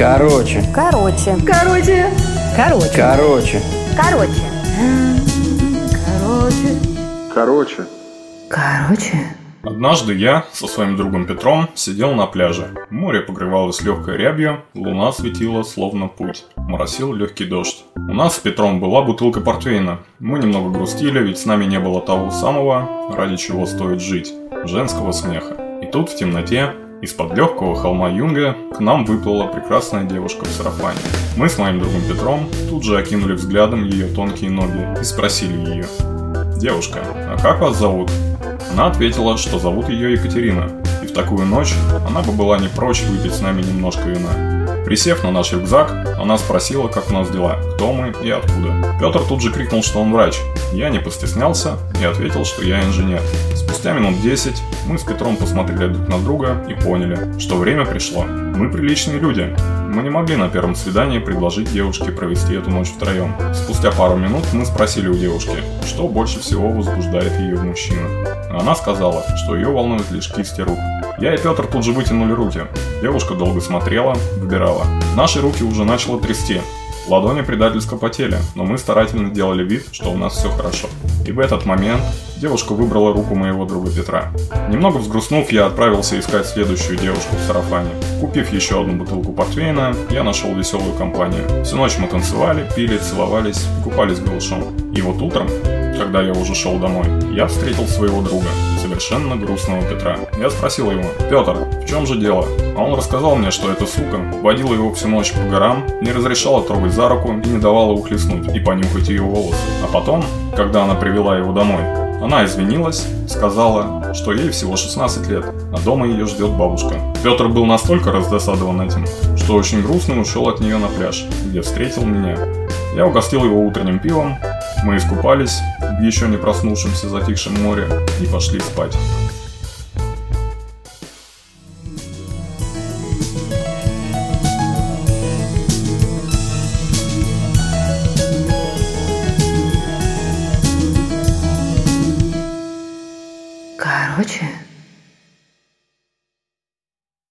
Короче. Короче. Короче. Короче. Короче. Короче. Короче. Короче. Короче. Однажды я со своим другом Петром сидел на пляже. Море покрывалось легкой рябью, луна светила словно путь. Моросил легкий дождь. У нас с Петром была бутылка портвейна. Мы немного грустили, ведь с нами не было того самого, ради чего стоит жить – женского смеха. И тут в темноте из-под легкого холма Юнга к нам выплыла прекрасная девушка в сарафане. Мы с моим другом Петром тут же окинули взглядом ее тонкие ноги и спросили ее. «Девушка, а как вас зовут?» Она ответила, что зовут ее Екатерина, и в такую ночь она бы была не прочь выпить с нами немножко вина. Присев на наш рюкзак, она спросила, как у нас дела, кто мы и откуда. Петр тут же крикнул, что он врач. Я не постеснялся и ответил, что я инженер. Спустя минут 10 мы с Петром посмотрели друг на друга и поняли, что время пришло. Мы приличные люди. Мы не могли на первом свидании предложить девушке провести эту ночь втроем. Спустя пару минут мы спросили у девушки, что больше всего возбуждает ее в мужчинах. Она сказала, что ее волнуют лишь кисти рук. Я и Петр тут же вытянули руки. Девушка долго смотрела, выбирала. Наши руки уже начало трясти. Ладони предательско потели, но мы старательно делали вид, что у нас все хорошо. И в этот момент девушка выбрала руку моего друга Петра. Немного взгрустнув, я отправился искать следующую девушку в сарафане. Купив еще одну бутылку портвейна, я нашел веселую компанию. Всю ночь мы танцевали, пили, целовались купались голышом. И вот утром, когда я уже шел домой, я встретил своего друга, совершенно грустного Петра. Я спросил его, Петр, в чем же дело? А он рассказал мне, что эта сука водила его всю ночь по горам, не разрешала трогать за руку и не давала ухлестнуть и понюхать ее волосы. А потом, когда она привела его домой, она извинилась, сказала, что ей всего 16 лет, а дома ее ждет бабушка. Петр был настолько раздосадован этим, что очень грустно ушел от нее на пляж, где встретил меня. Я угостил его утренним пивом, мы искупались в еще не проснувшемся затихшем море и пошли спать. Короче.